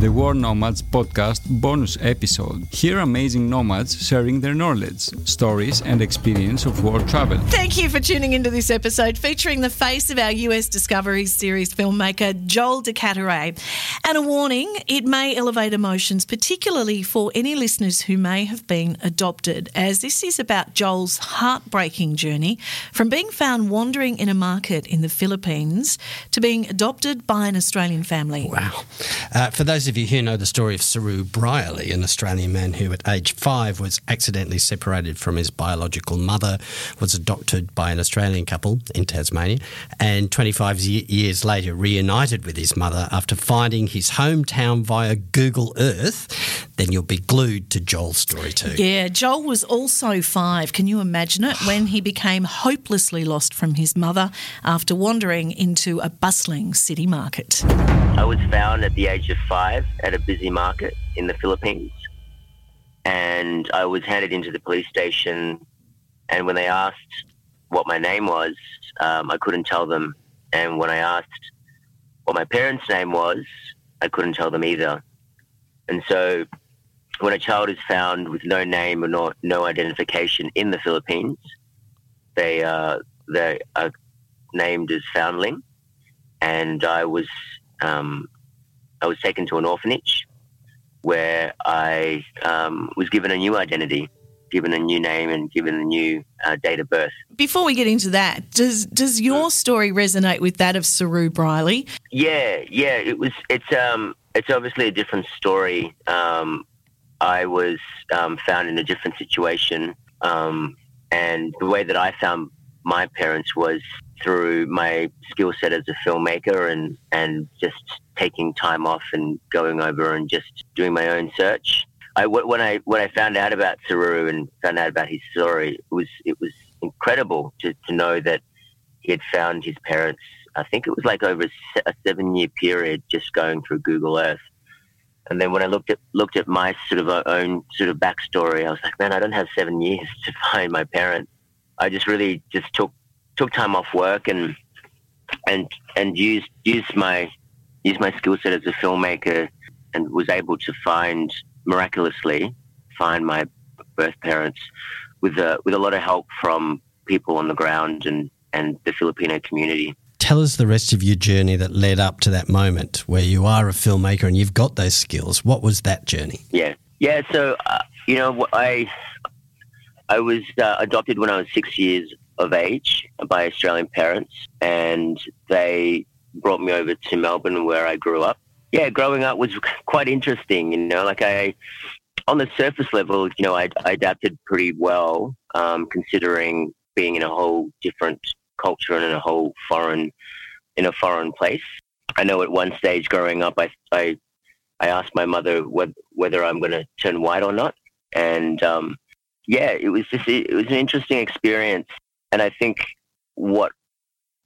the World Nomads podcast bonus episode. Hear amazing nomads sharing their knowledge, stories, and experience of war travel. Thank you for tuning into this episode featuring the face of our US Discovery Series filmmaker, Joel de Carteret. And a warning it may elevate emotions, particularly for any listeners who may have been adopted, as this is about Joel's heartbreaking journey from being found wandering in a market in the Philippines to being adopted by an Australian family. Wow. Uh, for those of you here know the story of Saroo Brierley, an Australian man who at age five was accidentally separated from his biological mother, was adopted by an Australian couple in Tasmania, and 25 years later reunited with his mother after finding his hometown via Google Earth, then you'll be glued to Joel's story too. Yeah, Joel was also five. Can you imagine it? When he became hopelessly lost from his mother after wandering into a bustling city market. I was found at the age of five at a busy market in the Philippines. And I was handed into the police station. And when they asked what my name was, um, I couldn't tell them. And when I asked what my parents' name was, I couldn't tell them either. And so when a child is found with no name or no, no identification in the Philippines, they, uh, they are named as foundling. And I was um, I was taken to an orphanage where I um, was given a new identity, given a new name, and given a new uh, date of birth. Before we get into that, does does your story resonate with that of Saroo Brierley? Yeah, yeah. It was. It's um. It's obviously a different story. Um, I was um, found in a different situation, um, and the way that I found my parents was through my skill set as a filmmaker and, and just taking time off and going over and just doing my own search. I, when I when I found out about Saroo and found out about his story, it was it was incredible to, to know that he had found his parents. I think it was like over a seven year period just going through Google Earth. And then when I looked at looked at my sort of uh, own sort of backstory, I was like, man, I don't have seven years to find my parents. I just really just took took time off work and and and used used my used my skill set as a filmmaker and was able to find miraculously find my birth parents with a with a lot of help from people on the ground and and the Filipino community. Tell us the rest of your journey that led up to that moment where you are a filmmaker and you've got those skills. What was that journey? Yeah, yeah. So uh, you know, I I was uh, adopted when I was six years of age by Australian parents, and they brought me over to Melbourne where I grew up. Yeah, growing up was quite interesting. You know, like I, on the surface level, you know, I, I adapted pretty well, um, considering being in a whole different culture and in a whole foreign, in a foreign place. I know at one stage growing up, I, I, I asked my mother whether, whether I'm going to turn white or not, and um, yeah, it was just it was an interesting experience. And I think what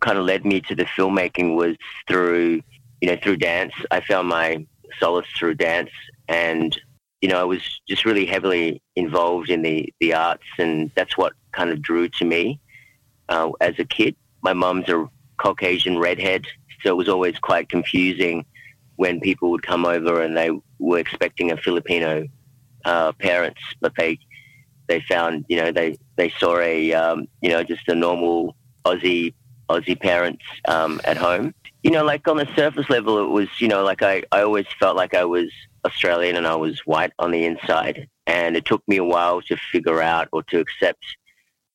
kind of led me to the filmmaking was through, you know, through dance. I found my solace through dance and, you know, I was just really heavily involved in the, the arts and that's what kind of drew to me uh, as a kid. My mum's a Caucasian redhead, so it was always quite confusing when people would come over and they were expecting a Filipino uh, parents, but they they found, you know, they, they saw a, um, you know, just a normal Aussie, Aussie parents um, at home. You know, like on the surface level, it was, you know, like I, I always felt like I was Australian and I was white on the inside. And it took me a while to figure out or to accept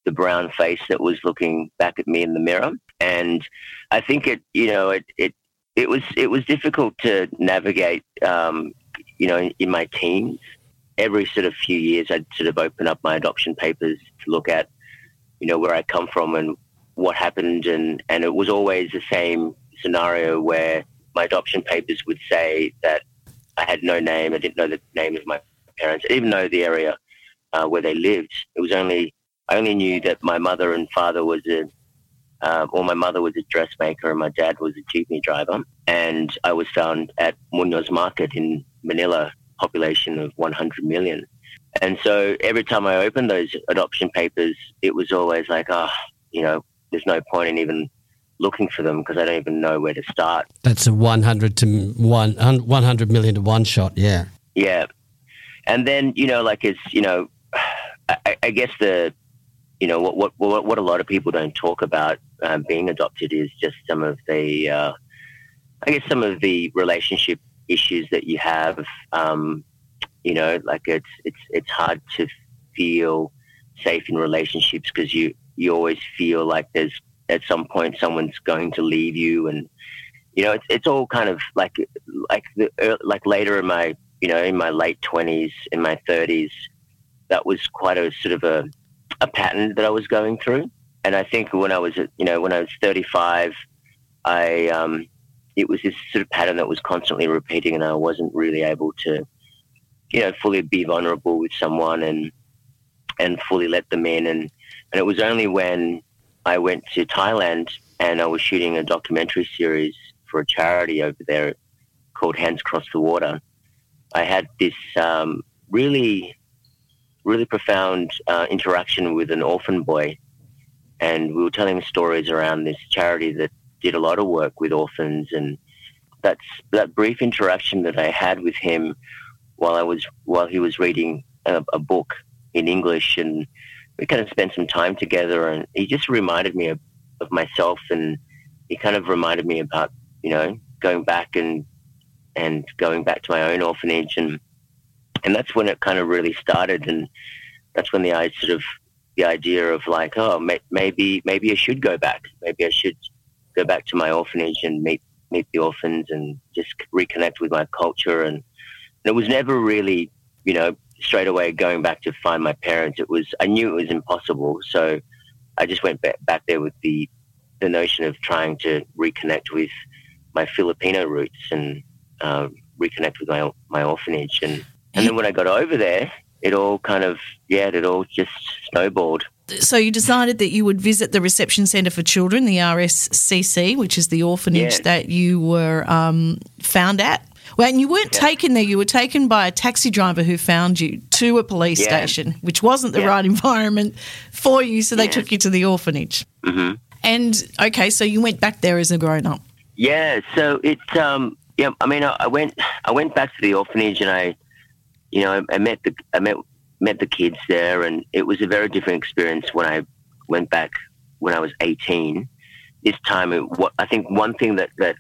the brown face that was looking back at me in the mirror. And I think it, you know, it, it, it was, it was difficult to navigate, um, you know, in, in my teens every sort of few years, I'd sort of open up my adoption papers to look at, you know, where I come from and what happened. And, and it was always the same scenario where my adoption papers would say that I had no name. I didn't know the name of my parents. I didn't know the area uh, where they lived. It was only, I only knew that my mother and father was a, uh, or my mother was a dressmaker and my dad was a jeepney driver. And I was found at Munoz Market in Manila population of 100 million. And so every time I opened those adoption papers, it was always like, oh, you know, there's no point in even looking for them because I don't even know where to start. That's a 100 to one, 100 million to one shot. Yeah. Yeah. And then, you know, like it's, you know, I, I guess the, you know, what, what, what, what a lot of people don't talk about um, being adopted is just some of the, uh, I guess some of the relationship issues that you have. Um, you know, like it's, it's, it's hard to feel safe in relationships because you, you always feel like there's at some point someone's going to leave you and you know it's, it's all kind of like like the like later in my you know in my late 20s in my 30s that was quite a sort of a, a pattern that I was going through and I think when I was you know when I was 35 I um it was this sort of pattern that was constantly repeating and I wasn't really able to you know fully be vulnerable with someone and and fully let them in and and it was only when I went to Thailand and I was shooting a documentary series for a charity over there called Hands Across the Water. I had this um, really, really profound uh, interaction with an orphan boy, and we were telling stories around this charity that did a lot of work with orphans. And that's that brief interaction that I had with him while I was while he was reading a, a book in English and we kind of spent some time together and he just reminded me of, of myself and he kind of reminded me about, you know, going back and and going back to my own orphanage and and that's when it kind of really started and that's when the I sort of the idea of like oh may, maybe maybe I should go back maybe I should go back to my orphanage and meet meet the orphans and just reconnect with my culture and, and it was never really you know straight away going back to find my parents, it was I knew it was impossible. So I just went back, back there with the the notion of trying to reconnect with my Filipino roots and uh, reconnect with my my orphanage. And and then when I got over there, it all kind of yeah, it all just snowballed. So you decided that you would visit the reception centre for children, the RSCC, which is the orphanage that you were um, found at. Well, and you weren't yeah. taken there. You were taken by a taxi driver who found you to a police yeah. station, which wasn't the yeah. right environment for you. So they took you to the orphanage. Mm-hmm. And okay, so you went back there as a grown up. Yeah. So it. Um, yeah. I mean, I, I, went. I went back to the orphanage, and I, you know, I, I met the. I met met the kids there, and it was a very different experience when I went back when I was eighteen. This time, it, what I think one thing that that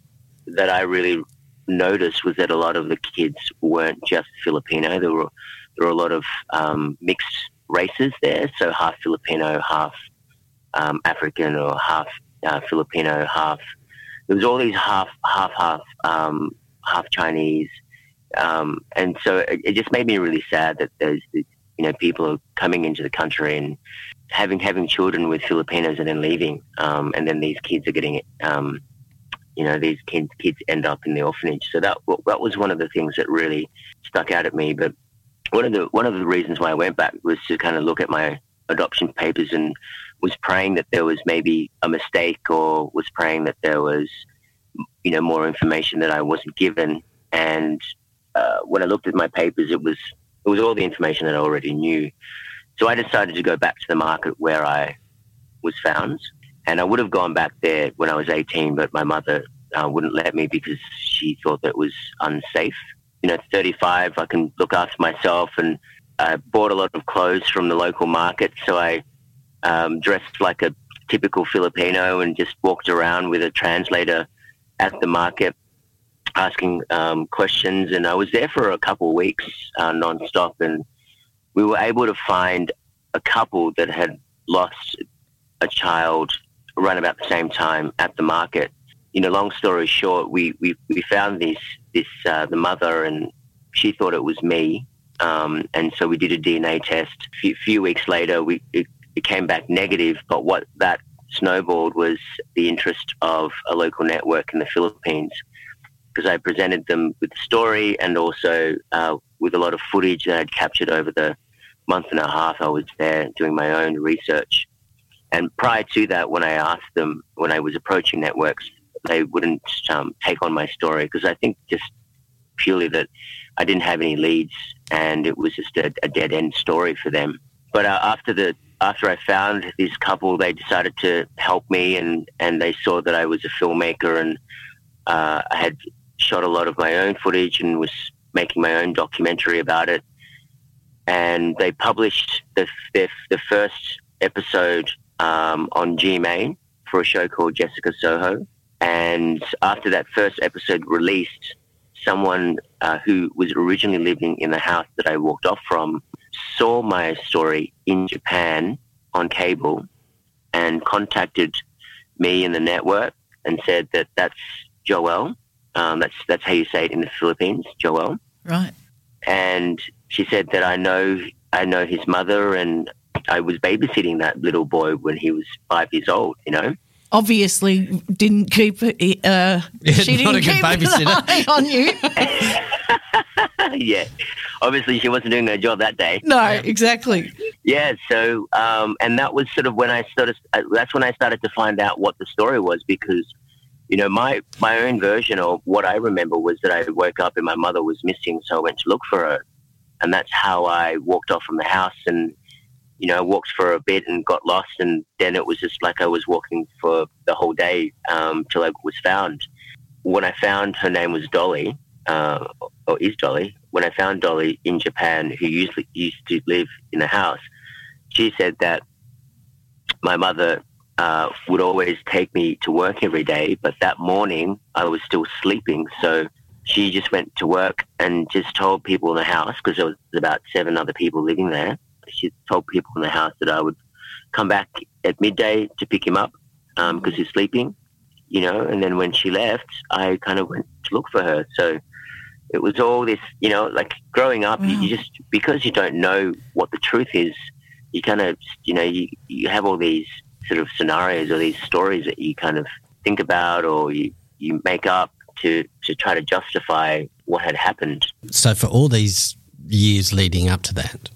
that I really noticed was that a lot of the kids weren't just Filipino. There were there were a lot of um, mixed races there, so half Filipino, half um, African, or half uh, Filipino, half. There was all these half half half um, half Chinese, um, and so it, it, just made me really sad that there's you know people are coming into the country and having having children with Filipinos and then leaving, um, and then these kids are getting um, you know, these kids, kids end up in the orphanage. So that that was one of the things that really stuck out at me. But one of the one of the reasons why I went back was to kind of look at my adoption papers and was praying that there was maybe a mistake or was praying that there was you know more information that I wasn't given. And uh, when I looked at my papers, it was it was all the information that I already knew. So I decided to go back to the market where I was found and I would have gone back there when I was 18, but my mother uh, wouldn't let me because she thought that it was unsafe. You know, 35, I can look after myself, and I bought a lot of clothes from the local market. So I um, dressed like a typical Filipino and just walked around with a translator at the market asking um, questions. And I was there for a couple of weeks uh, nonstop, and we were able to find a couple that had lost a child around about the same time at the market. You know, long story short, we, we, we found this, this uh, the mother, and she thought it was me. Um, and so we did a DNA test. A few, few weeks later, we, it, it came back negative, but what that snowballed was the interest of a local network in the Philippines because I presented them with the story and also uh, with a lot of footage that I'd captured over the month and a half I was there doing my own research. And prior to that, when I asked them, when I was approaching networks, they wouldn't um, take on my story because I think just purely that I didn't have any leads and it was just a, a dead end story for them. But uh, after the after I found this couple, they decided to help me, and and they saw that I was a filmmaker, and uh, I had shot a lot of my own footage and was making my own documentary about it. And they published the the, the first episode um, on GMA for a show called Jessica Soho. And after that first episode released, someone uh, who was originally living in the house that I walked off from saw my story in Japan on cable and contacted me in the network and said that that's Joel. Um, that's that's how you say it in the Philippines, Joel. Right. And she said that I know I know his mother and I was babysitting that little boy when he was five years old. You know. Obviously, didn't keep. Uh, she didn't a good keep an babysitter. eye on you. yeah. Obviously, she wasn't doing her job that day. No, exactly. Yeah. So, um, and that was sort of when I started. uh, That's when I started to find out what the story was because, you know, my my own version of what I remember was that I woke up and my mother was missing, so I went to look for her, and that's how I walked off from the house and. You know, walked for a bit and got lost, and then it was just like I was walking for the whole day um, till I was found. When I found her name was Dolly, uh, or is Dolly. When I found Dolly in Japan, who usually used to live in the house, she said that my mother uh, would always take me to work every day, but that morning I was still sleeping. So she just went to work and just told people in the house, because there was about seven other people living there. She told people in the house that I would come back at midday to pick him up because he's sleeping, you know. And then when she left, I kind of went to look for her. So it was all this, you know, like growing up, you, you just because you don't know what the truth is, you kind of, you know, you, you have all these sort of scenarios or these stories that you kind of think about or you, you make up to, to try to justify what had happened. So for all these years leading up to that,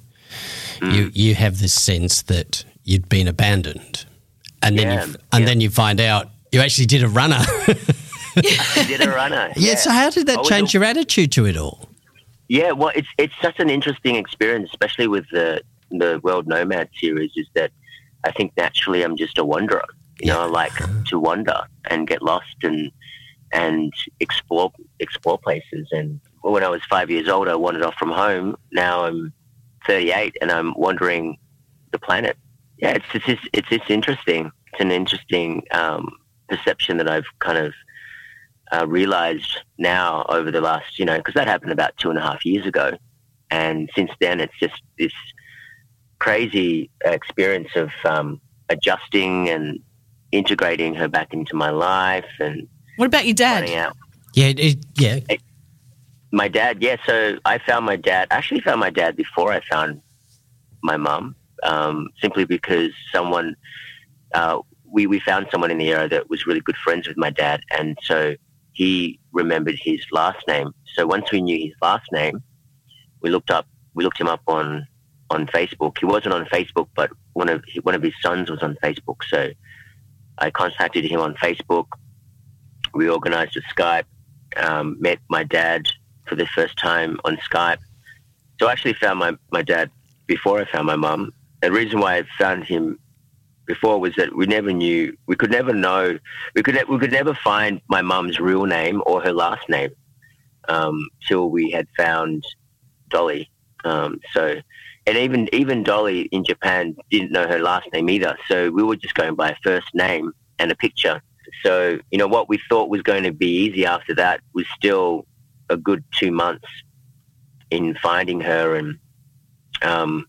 Mm. you you have this sense that you'd been abandoned, and then Yeah, you and yeah. then you find out you actually did a runner. Did a runner. yeah. So how did that change a- your attitude to it all? Yeah, well, it's it's such an interesting experience, especially with the the World Nomad series. Is that I think naturally I'm just a wanderer. You know, I like to wander and get lost and and explore explore places. And when I was five years old, I wandered off from home. Now I'm 38 and I'm wandering the planet. Yeah, it's it's just, it's it's interesting. It's an interesting um, perception that I've kind of uh, realized now over the last, you know, because that happened about two and a half years ago. And since then, it's just this crazy experience of um, adjusting and integrating her back into my life and What about your dad? out. Yeah, it, yeah. My dad, yeah. So I found my dad. Actually found my dad before I found my mum, um, simply because someone uh, we we found someone in the area that was really good friends with my dad, and so he remembered his last name. So once we knew his last name, we looked up we looked him up on on Facebook. He wasn't on Facebook, but one of one of his sons was on Facebook. So I contacted him on Facebook. We organised a Skype. Um, met my dad for the first time on Skype. So I actually found my, my dad before I found my mum. The reason why I found him before was that we never knew, we could never know, we could, we could never find my mum's real name or her last name um, till we had found Dolly. Um, so, and even even Dolly in Japan didn't know her last name either. So we were just going by a first name and a picture. So you know what we thought was going to be easy after that was still a good two months in finding her and um,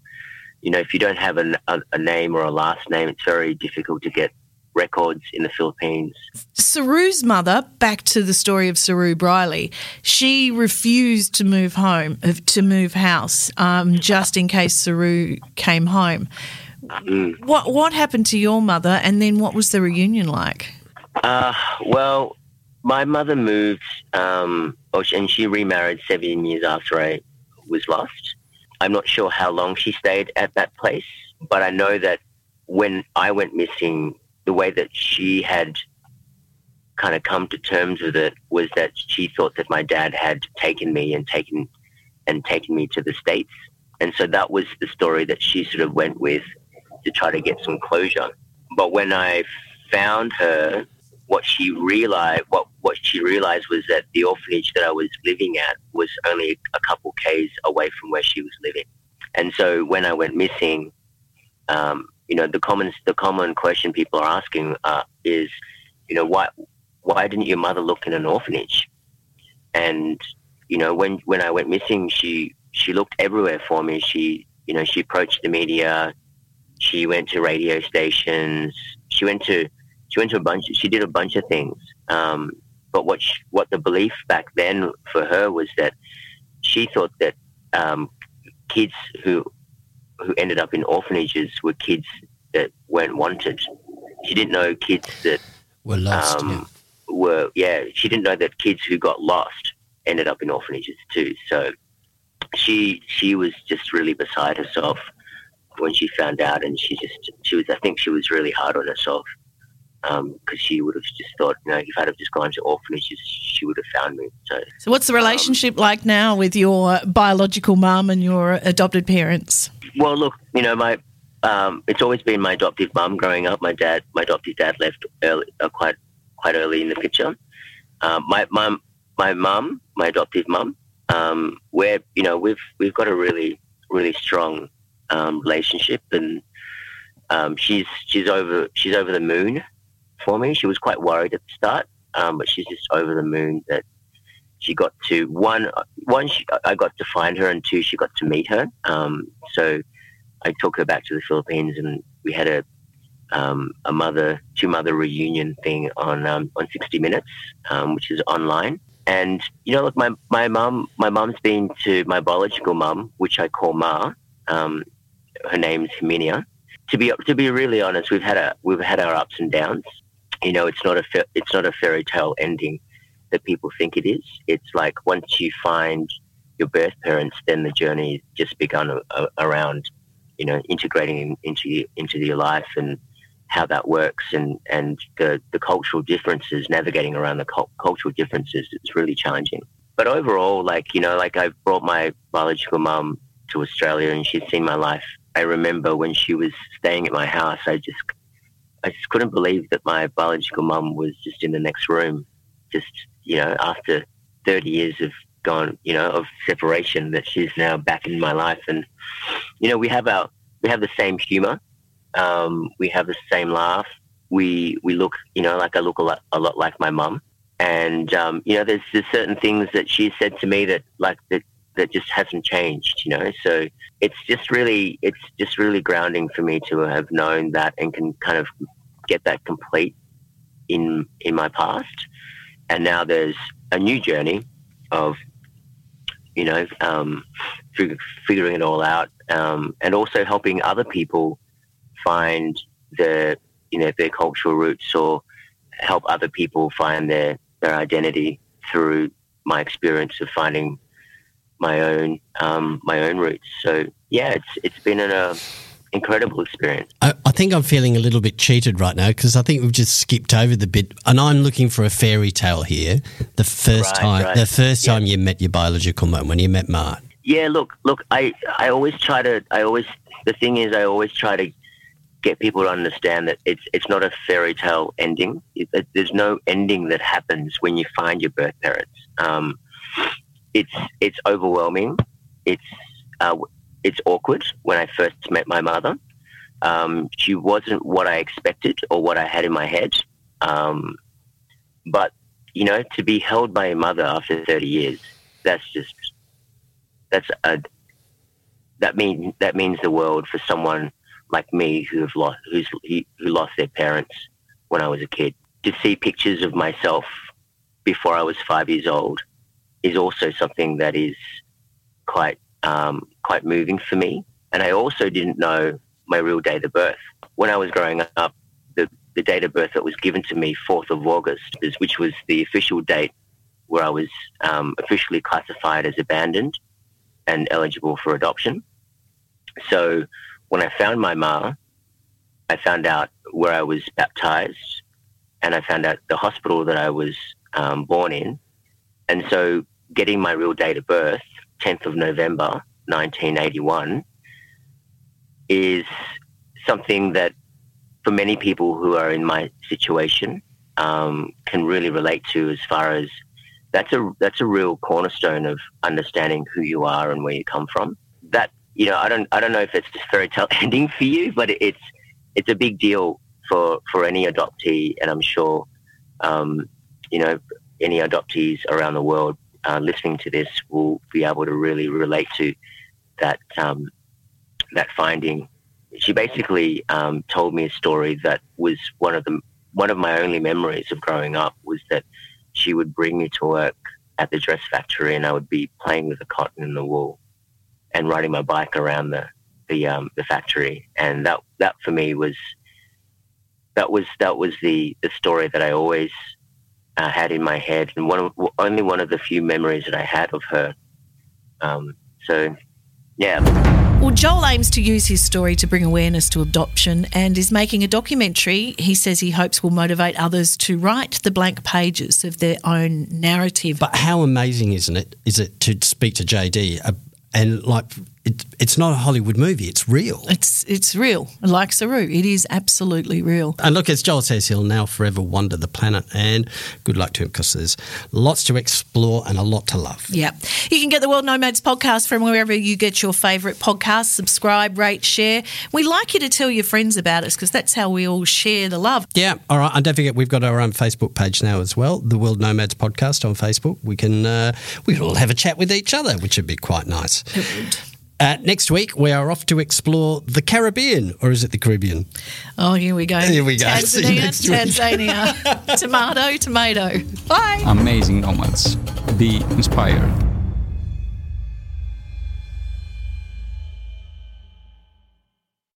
you know if you don't have a, a, a name or a last name it's very difficult to get records in the Philippines Saroo's mother, back to the story of Saroo Brierley, she refused to move home, uh, to move house, um, just in case Saroo came home. Mm. What what happened to your mother, and then what was the reunion like? Uh, well, my mother moved, um, and she remarried seven years after I was lost. I'm not sure how long she stayed at that place, but I know that when I went missing, the way that she had kind of come to terms with it was that she thought that my dad had taken me and taken and taken me to the states, and so that was the story that she sort of went with. to try to get some closure. But when I found her, what she realized what, what she realized was that the orphanage that I was living at was only a couple k's away from where she was living. And so when I went missing, um, you know, the common the common question people are asking uh, is, you know, why why didn't your mother look in an orphanage? And you know, when when I went missing, she she looked everywhere for me. She you know she approached the media, she went to radio stations, she went to she went to a bunch. She did a bunch of things. Um, but what she, what the belief back then for her was that she thought that um, kids who who ended up in orphanages were kids that weren't wanted. She didn't know kids that were lost. Um, yeah. Were yeah. She didn't know that kids who got lost ended up in orphanages too. So she she was just really beside herself when she found out, and she just she was I think she was really hard on herself because um, she would have just thought, you know, if I'd have just gone to orphanages, she would have found me. So, so what's the relationship um, like now with your biological mum and your adopted parents? Well, look, you know, my um, it's always been my adoptive mum growing up. My dad, my adoptive dad, left early, uh, quite quite early in the picture. Um, my mum, my mum, my adoptive mum, um, where you know we've we've got a really really strong um, relationship, and um, she's she's over she's over the moon for me. She was quite worried at the start, um, but she's just over the moon that she got to one. One, she, I got to find her, and two, she got to meet her. Um, so I took her back to the Philippines, and we had a um, a mother two mother reunion thing on um, on 60 Minutes, um, which is online. And you know, look, my my mum, my mum's been to my biological mum, which I call Ma. Um, her name's Herminia. To be to be really honest, we've had a we've had our ups and downs you know, it's not a it's not a fairy tale ending that people think it is. It's like once you find your birth parents, then the journey just begun around, you know, integrating into into your life and how that works and, and the, the cultural differences, navigating around the cultural differences, it's really challenging. But overall, like, you know, like I brought my biological mum to Australia and she's seen my life. I remember when she was staying at my house, I just I just couldn't believe that my biological mum was just in the next room, just you know, after 30 years of gone, you know, of separation, that she's now back in my life, and you know, we have our we have the same humor, um, we have the same laugh, we we look, you know, like I look a lot a lot like my mum, and um, you know, there's there's certain things that she said to me that like that that just hasn't changed, you know. So it's just really, it's just really grounding for me to have known that and can kind of get that complete in in my past. And now there's a new journey of, you know, um, figuring it all out, um, and also helping other people find their, you know, their cultural roots or help other people find their their identity through my experience of finding my own um, my own roots. So yeah, it's it's been an uh, incredible experience. I, I, think I'm feeling a little bit cheated right now because I think we've just skipped over the bit, and I'm looking for a fairy tale here. The first right, time, right. the first yeah. time you met your biological mum, when you met Mart. Yeah, look, look, I I always try to, I always the thing is, I always try to get people to understand that it's it's not a fairy tale ending. It, it, there's no ending that happens when you find your birth parents. Um, it's it's overwhelming. It's uh, it's awkward when I first met my mother. Um, she wasn't what I expected or what I had in my head. Um, but you know, to be held by a mother after thirty years, that's just that's a that means that means the world for someone like me who have lost who's who lost their parents when I was a kid. To see pictures of myself before I was five years old is also something that is quite um, quite moving for me. And I also didn't know my real date of birth. When I was growing up, the, the date of birth that was given to me, 4th of August, which was the official date where I was um, officially classified as abandoned and eligible for adoption. So when I found my ma, I found out where I was baptized and I found out the hospital that I was um, born in. And so getting my real date of birth, 10th of November 1981, is something that for many people who are in my situation um, can really relate to as far as that's a that's a real cornerstone of understanding who you are and where you come from. That you know, I don't I don't know if it's just fairy tale ending for you, but it's it's a big deal for for any adoptee, and I'm sure um, you know any adoptees around the world uh, listening to this will be able to really relate to that um, that finding. She basically um, told me a story that was one of the one of my only memories of growing up was that she would bring me to work at the dress factory, and I would be playing with the cotton and the wool, and riding my bike around the the um, the factory, and that that for me was that was that was the the story that I always uh, had in my head, and one of, only one of the few memories that I had of her. Um, so, yeah. Well, Joel aims to use his story to bring awareness to adoption and is making a documentary he says he hopes will motivate others to write the blank pages of their own narrative. But how amazing, isn't it? Is it to speak to JD uh, and like it, it's not a Hollywood movie; it's real. It's it's real. Like Saroo, it is absolutely real. And look, as Joel says, he'll now forever wander the planet. And good luck to him because there's lots to explore and a lot to love. Yeah, you can get the World Nomads podcast from wherever you get your favourite podcasts. Subscribe, rate, share. We like you to tell your friends about us because that's how we all share the love. Yeah, all right. And don't forget, we've got our own Facebook page now as well, the World Nomads podcast on Facebook. We can uh, we all have a chat with each other, which would be quite nice. It would. Uh, next week, we are off to explore the Caribbean, or is it the Caribbean? Oh, here we go. Here we go. See Tanzania. Tanzania. tomato, tomato. Bye. Amazing nomads. Be inspired.